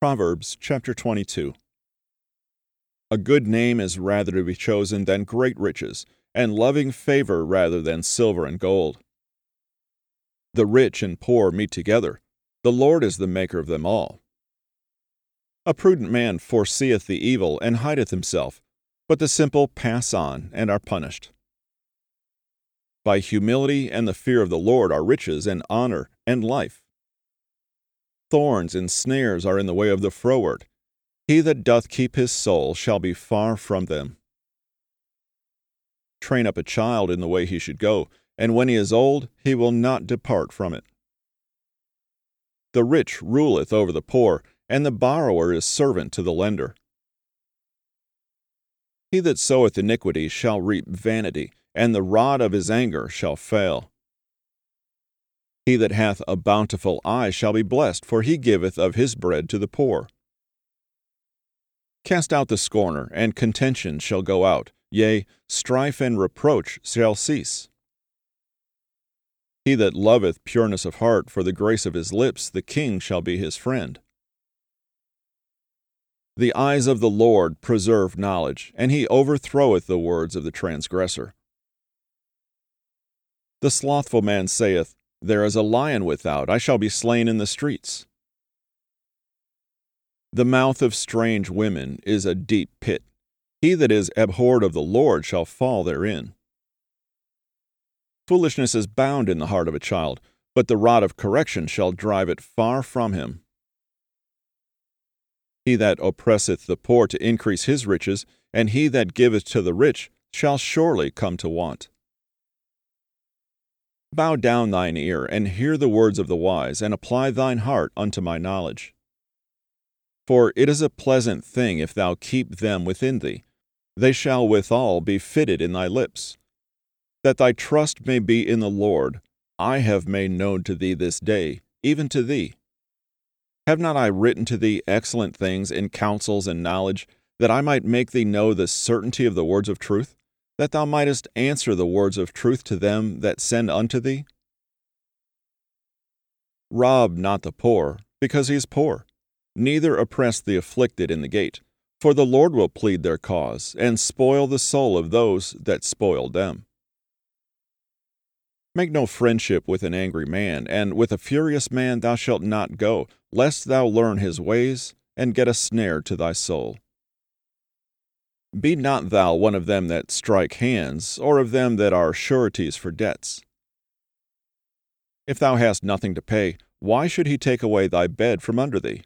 Proverbs chapter 22 A good name is rather to be chosen than great riches, and loving favor rather than silver and gold. The rich and poor meet together. The Lord is the maker of them all. A prudent man foreseeth the evil and hideth himself, but the simple pass on and are punished. By humility and the fear of the Lord are riches and honor and life. Thorns and snares are in the way of the froward. He that doth keep his soul shall be far from them. Train up a child in the way he should go, and when he is old, he will not depart from it. The rich ruleth over the poor, and the borrower is servant to the lender. He that soweth iniquity shall reap vanity, and the rod of his anger shall fail. He that hath a bountiful eye shall be blessed, for he giveth of his bread to the poor. Cast out the scorner, and contention shall go out, yea, strife and reproach shall cease. He that loveth pureness of heart for the grace of his lips, the king shall be his friend. The eyes of the Lord preserve knowledge, and he overthroweth the words of the transgressor. The slothful man saith, there is a lion without, I shall be slain in the streets. The mouth of strange women is a deep pit. He that is abhorred of the Lord shall fall therein. Foolishness is bound in the heart of a child, but the rod of correction shall drive it far from him. He that oppresseth the poor to increase his riches, and he that giveth to the rich, shall surely come to want. Bow down thine ear, and hear the words of the wise, and apply thine heart unto my knowledge. For it is a pleasant thing if thou keep them within thee, they shall withal be fitted in thy lips. That thy trust may be in the Lord, I have made known to thee this day, even to thee. Have not I written to thee excellent things in counsels and knowledge, that I might make thee know the certainty of the words of truth? That thou mightest answer the words of truth to them that send unto thee? Rob not the poor, because he is poor, neither oppress the afflicted in the gate, for the Lord will plead their cause, and spoil the soul of those that spoil them. Make no friendship with an angry man, and with a furious man thou shalt not go, lest thou learn his ways, and get a snare to thy soul. Be not thou one of them that strike hands, or of them that are sureties for debts. If thou hast nothing to pay, why should he take away thy bed from under thee?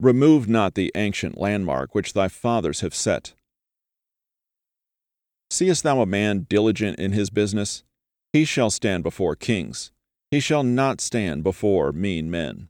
Remove not the ancient landmark which thy fathers have set. Seest thou a man diligent in his business? He shall stand before kings. He shall not stand before mean men.